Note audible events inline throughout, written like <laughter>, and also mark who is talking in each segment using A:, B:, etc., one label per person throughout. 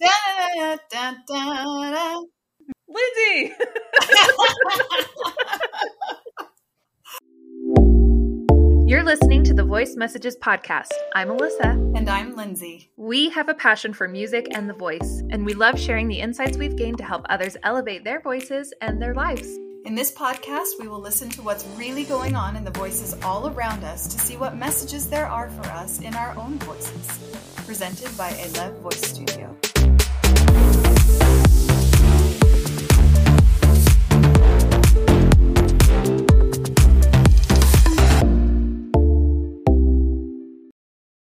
A: Da, da, da, da.
B: Lindsay. You're listening to the Voice Messages podcast. I'm Alyssa.
A: And I'm Lindsay.
B: We have a passion for music and the voice, and we love sharing the insights we've gained to help others elevate their voices and their lives.
A: In this podcast, we will listen to what's really going on in the voices all around us to see what messages there are for us in our own voices. Presented by Elev Voice Studio.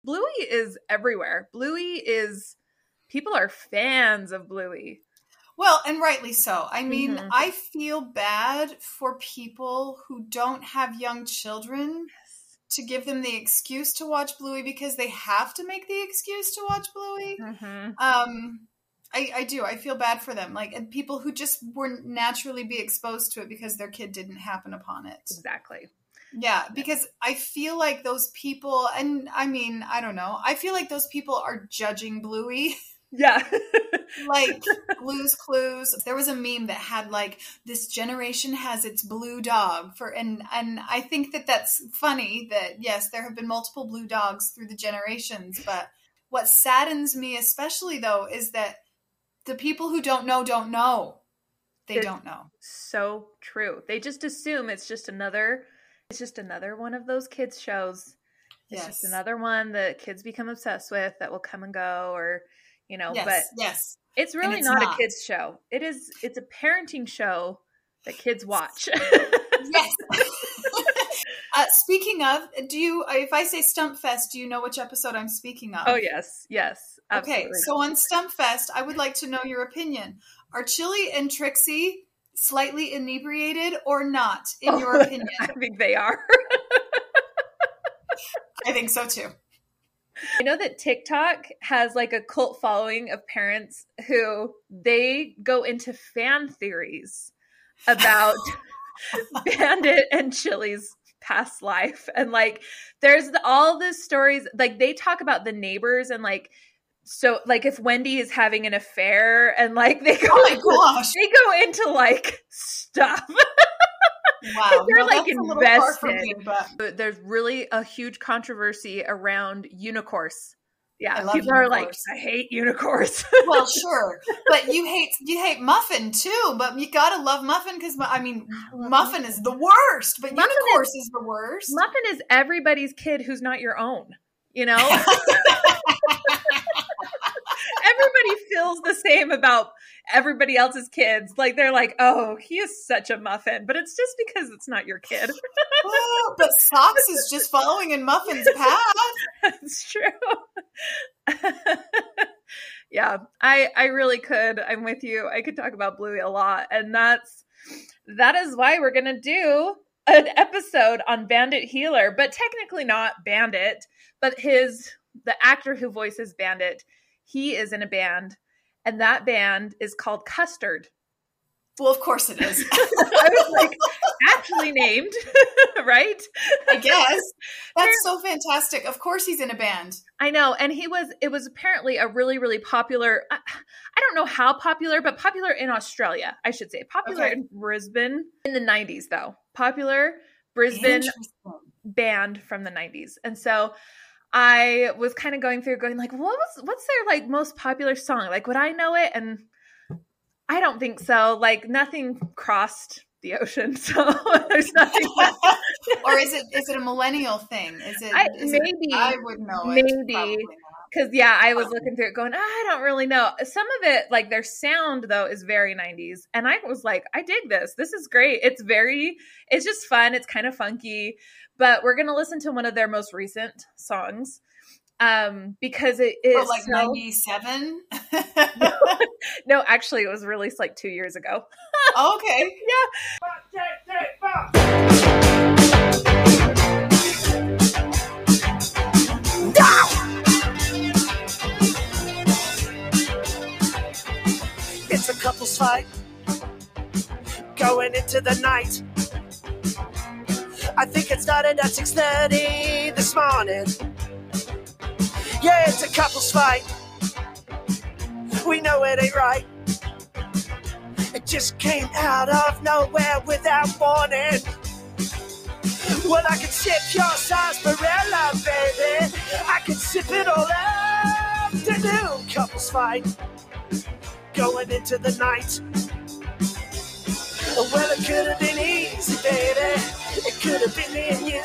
B: Bluey is everywhere. Bluey is people are fans of Bluey.
A: Well, and rightly so. I mean,
B: Mhm.
A: I feel bad for people who don't have young children to give them the excuse to watch Bluey because they have to make the excuse to watch Bluey.
B: Mm-hmm.
A: Um, I, I do. I feel bad for them. Like, and people who just weren't naturally be exposed to it because their kid didn't happen upon it.
B: Exactly.
A: Yeah, because I feel like those people, and I mean, I don't know, I feel like those people are judging Bluey.
B: Yeah. <laughs>
A: like <laughs> Blue's Clues. There was a meme that had like this generation has its blue dog for, and and I think that that's funny. That yes, there have been multiple blue dogs through the generations, but what saddens me especially though is that the people who don't know don't know. They
B: It-
A: don't know.
B: so true. They just assume it's just another it's just another one of those kids shows. It's
A: Yes.
B: just another one that kids become obsessed with that will come and go or you know,
A: Yes.
B: but
A: yes.
B: it's really
A: it's
B: not,
A: not.
B: a kids show. It is it's a parenting show that kids watch.
A: Yes. <laughs> <laughs> uh, speaking of, do you? If I say Stumpfest, do you know which episode I'm speaking of?
B: oh yes, yes.
A: Okay, so on Stumpfest, I would like to know your opinion. Are Chili and Trixie slightly inebriated or not, in oh, your <laughs> opinion?
B: I think they are.
A: I think so too.
B: I know that TikTok has like a cult following of parents who they go into fan theories about <laughs> Bandit and Chili's past life. And like there's the, all the stories like they talk about the neighbors and like so like if Wendy is having an affair and like they go
A: Oh my
B: into, <laughs>
A: gosh!
B: they go into like stuff. <laughs>
A: Wow,
B: They're,
A: no,
B: like,
A: that's a little far from
B: invested.
A: me, but
B: But there's really a huge controversy around unicorns. Yeah,
A: I love
B: people are like. I hate unicorns.
A: well, <laughs> sure. But you hate you hate Muffin too. But you gotta love Muffin because I mean,
B: love
A: Muffin is the worst. But
B: Muffin
A: Unicorse is the worst.
B: Muffin is everybody's kid who's not your own. You know, everybody feels the same about everybody else's kids. Like they're like, oh, he is such a muffin, but it's just because it's not your kid. <laughs>
A: Oh, but Socks is just following in Muffin's path. <laughs>
B: That's true. <laughs> yeah, I I really could. I'm with you. I could talk about Bluey a lot, and that's that is why we're gonna do an episode on Bandit Heeler, but technically not Bandit, but his the actor who voices Bandit. He is in a band, and that band is called Custard.
A: Well, of course it is. <laughs>
B: I was like, actually named, <laughs> right?
A: I guess. That's so fantastic. Of course he's in a band.
B: I know, and he was. It was apparently a really, really popular. I, I don't know how popular, but popular in Australia, I should say. Popular
A: Okay.
B: in Brisbane in the '90s, though. Popular Brisbane band from the '90s, and so I was kind of going through, going like, what was what's their like most popular song? Like, would I know it? And I don't think so. Like, nothing crossed the ocean, <laughs> so there's nothing. <laughs>
A: or is it is it a millennial thing? Is it,
B: I-
A: is it-
B: maybe.
A: I would know it.
B: Maybe.
A: Probably not.
B: Because yeah, I was looking through it, going, I don't really know. Some of it, like their sound though, is very '90s, and I was like, I dig this. This is great. It's very, it's just fun. It's kind of funky. But we're gonna listen to one of their most recent songs, um, because it is
A: Oh, like
B: so-
A: ninety seven. <laughs>
B: no, actually, it was released like two years ago.
A: okay. <laughs>
C: It's couple's fight going into the night. I think it started at 6:30 this morning. Yeah, it's a couple's fight We know it ain't right. It just came out of nowhere without warning. Well, I can sip your sarsaparilla, baby. I can sip it all afternoon. Couples fight going into the night. Well, it could have been easy, baby. It could have been me and you.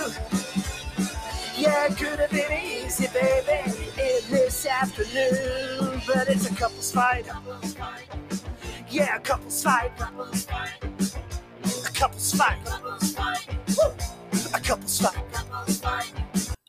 C: Yeah, it could have been easy, baby, in this afternoon. But it's a couple's fight. Yeah, a couple's fight. A couple's fight. A couple's fight.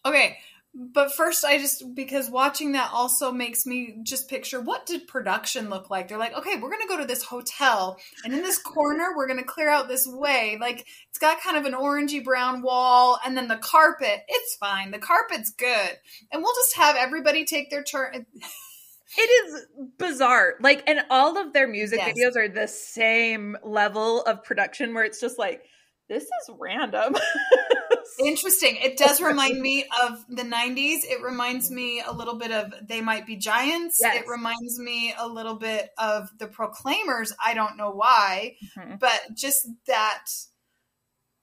A: Okay, but first, I just because watching that also makes me just picture what did production look like. They're like, okay, we're gonna go to this hotel, and in this corner, we're gonna clear out this way. Like it's got kind of an orangey brown wall, and then the carpet. It's fine. The carpet's good, and we'll just have everybody take their turn. <laughs>
B: It is bizarre. Like, and all of their music
A: Yes.
B: videos are the same level of production where it's just like, this is random. <laughs>
A: Interesting. It does remind me of the 90s. It reminds me a little bit of They Might Be Giants.
B: Yes.
A: It reminds me a little bit of The Proclaimers. I don't know why,
B: Mhm.
A: but just that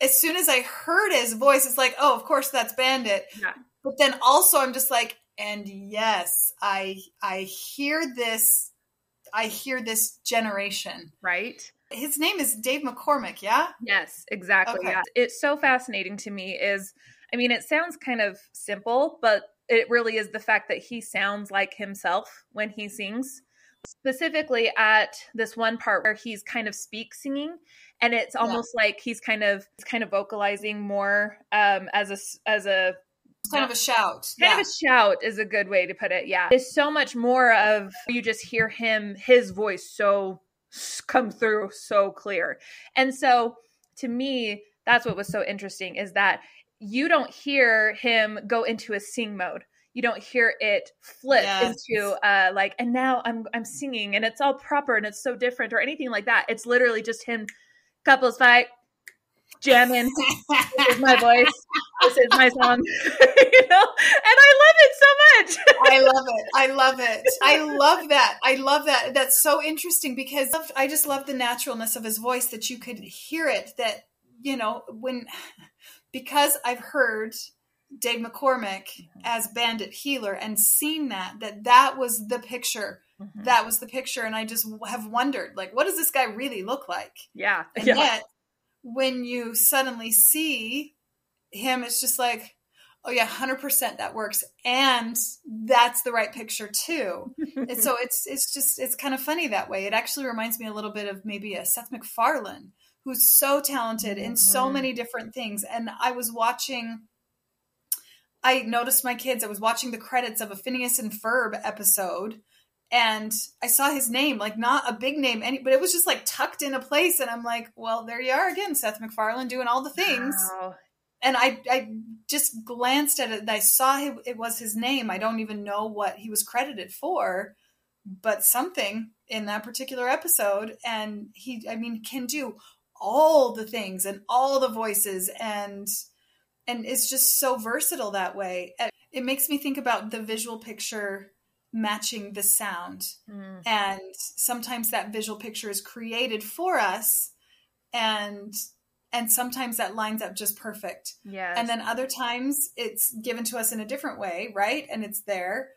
A: as soon as I heard his voice, it's like, oh, of course that's Bandit.
B: Yeah.
A: But then also I'm just like, and yes, I I hear this I hear this generation.
B: right?
A: His name is Dave McCormack, yeah?
B: Yes, exactly.
A: Okay.
B: Yeah. It's so fascinating to me is I mean, it sounds kind of simple, but it really is the fact that he sounds like himself when he sings. Specifically at this one part where he's kind of speak singing and it's
A: Yeah.
B: almost like he's kind of he's kind of vocalizing more um as a as a
A: kind of a shout.
B: kind
A: yeah.
B: of a shout is a good way to put it yeah there's so much more of you just hear him his voice so come through so clear and so to me that's what was so interesting is that you don't hear him go into a sing mode you don't hear it flip
A: Yes.
B: into uh like and now i'm i'm singing and it's all proper and it's so different or anything like that it's literally just him couples fight jamming <laughs> is my voice this is my song <laughs> you know and i love it so much
A: I love it. I love it. I love that. I love that. That's so interesting because I just love the naturalness of his voice that you could hear it. That, you know, when, because I've heard Dave McCormack as Bandit Heeler and seen that, that that was the picture. Mm-hmm. That was the picture. And I just have wondered, like, what does this guy really look like?
B: yeah
A: And
B: yeah
A: yet, when you suddenly see him, it's just like, oh yeah, hundred percent that works, and that's the right picture too. <laughs> and so it's it's just it's kind of funny that way. It actually reminds me a little bit of maybe a Seth MacFarlane, who's so talented in so
B: Mhm.
A: many different things. And I was watching. I noticed my kids. I was watching the credits of a Phineas and Ferb episode, and I saw his name, like not a big name, any, but it was just like tucked in a place, and I'm like, well, there you are again, Seth MacFarlane doing all the things.
B: Wow.
A: And I, I just glanced at it, and I saw it, it was his name. I don't even know what he was credited for, but something in that particular episode, and he, I mean, can do all the things and all the voices, and and it's just so versatile that way. It makes me think about the visual picture matching the sound
B: Mm.
A: and sometimes that visual picture is created for us and and sometimes that lines up just perfect.
B: Yes.
A: And then other times it's given to us in a different way right? And it's there.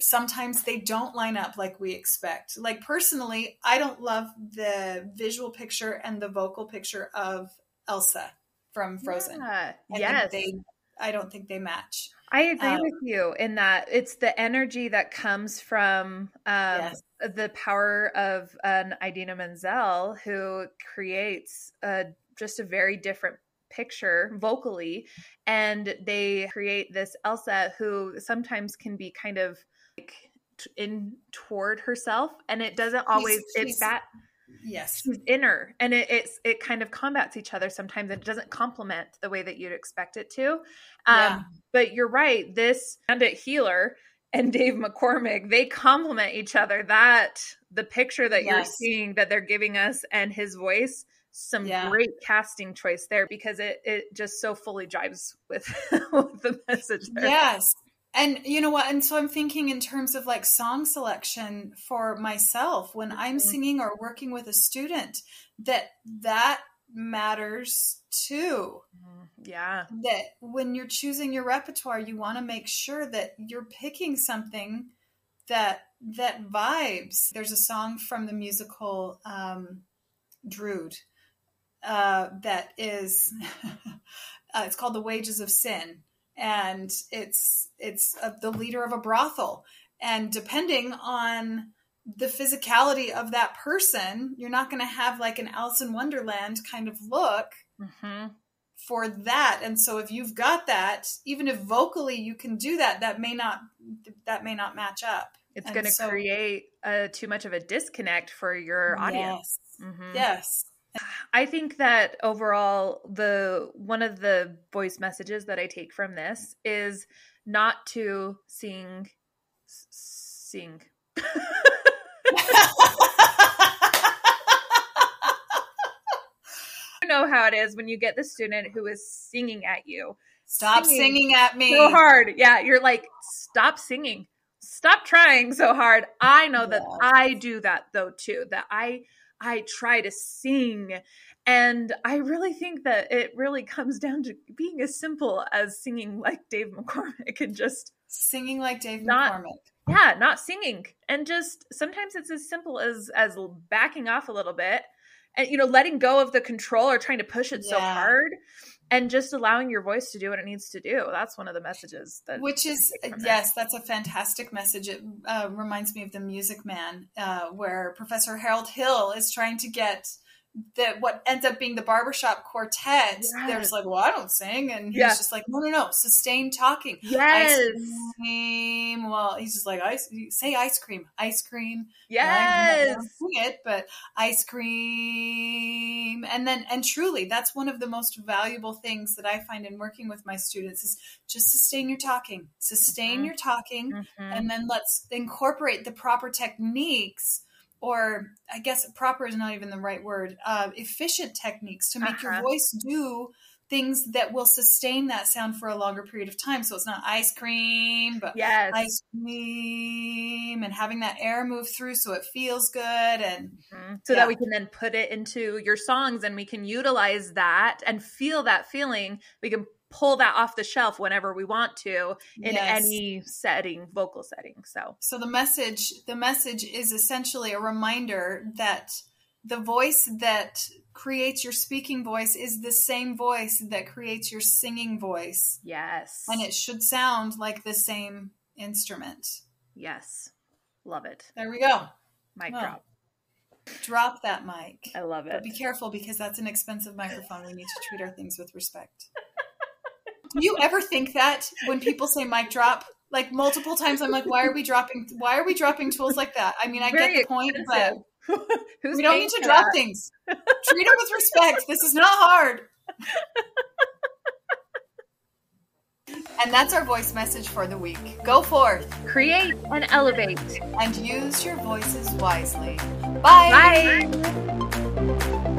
A: Sometimes they don't line up like we expect. Like personally i don't love the visual picture and the vocal picture of elsa from frozen.
B: Yeah.
A: I
B: yes.
A: they i don't think they match.
B: I agree
A: Um,
B: with you in that it's the energy that comes from um,
A: Yes.
B: the power of an Idina Menzel who creates a, just a very different picture vocally, and they create this Elsa who sometimes can be kind of like in toward herself, and it doesn't always
A: she's-
B: it's that
A: yes.
B: she's inner and it, it's it kind of combats each other sometimes and it doesn't complement the way that you'd expect it to. Um
A: Yeah.
B: but you're right this bandit heeler and dave mccormack they complement each other. That the picture that you're seeing that they're giving us and his voice some
A: Yeah.
B: great casting choice there because it it just so fully jives with <laughs> with the message there.
A: Yes. And you know what? And so I'm thinking in terms of like song selection for myself when I'm
B: Mhm.
A: singing or working with a student, that that matters too.
B: Mm, Yeah.
A: That when you're choosing your repertoire, you want to make sure that you're picking something that that vibes. There's a song from the musical um, Drood uh, that is <laughs> uh, it's called "The Wages of Sin," and it's it's uh, the leader of a brothel, and depending on the physicality of that person, you're not going to have like an Alice in Wonderland kind of look
B: hmm
A: for that. And so if you've got that even if vocally you can do that that may not that may not match up.
B: It's going to
A: so-
B: create uh, too much of a disconnect for your audience.
A: yes.
B: Mhm.
A: yes
B: I think that overall, the one of the voice messages that I take from this is not to sing, sing. <laughs> You know how it is when you get the student who is singing at you
A: stop
B: Singing
A: singing at me
B: so hard. Yeah, you're like, stop singing. Stop trying so hard. I know that
A: Yes.
B: I do that though too. That I I try to sing and I really think that it really comes down to being as simple as singing like Dave McCormack and just
A: singing like dave
B: Not-
A: mccormack
B: yeah, not singing. And just sometimes it's as simple as as backing off a little bit and you know letting go of the control or trying to push it so hard and just allowing your voice to do what it needs to do. That's one of the messages that
A: which is yes that's a fantastic message it uh, reminds me of the music man uh, where professor harold hill is trying to get that what ends up being the barbershop quartet they're
B: Yes.
A: just like well i don't sing and he's
B: Yeah.
A: just like no no no sustain talking
B: Yes.
A: Ice cream. Well, he's just like ice. Say ice cream. Ice cream.
B: Yes.
A: I sing it, but ice cream. And then, and truly, that's one of the most valuable things that I find in working with my students is just sustain your talking. Sustain
B: Mhm.
A: your talking,
B: Mhm.
A: and then let's incorporate the proper techniques. Or I guess proper is not even the right word. Uh, efficient techniques to make your
B: Uh-huh.
A: voice do things that will sustain that sound for a longer period of time. So it's not ice cream, but
B: yes.
A: ice cream and having that air move through so it feels good and
B: Mhm. So
A: Yeah.
B: that we can then put it into your songs and we can utilize that and feel that feeling. We can pull that off the shelf whenever we want to in
A: Yes.
B: any setting, vocal setting. So,
A: so the message the message is essentially a reminder that the voice that creates your speaking voice is the same voice that creates your singing voice
B: yes.
A: and it should sound like the same instrument
B: yes. Love it.
A: there we go
B: Mic drop.
A: drop that mic
B: I love it.
A: But be careful because that's an expensive microphone. We need to treat our things with respect. Do you ever think that when people say mic drop? Like multiple times, I'm like, why are we dropping? Why are we dropping tools like that? I mean, I
B: Very
A: get the point, but
B: expensive. <laughs> Who's
A: we don't need to drop
B: that?
A: things. Treat them with respect. This is not hard. <laughs> And that's our voice message for the week. Go forth
B: Create and elevate.
A: and use your voices wisely. Bye.
B: Bye.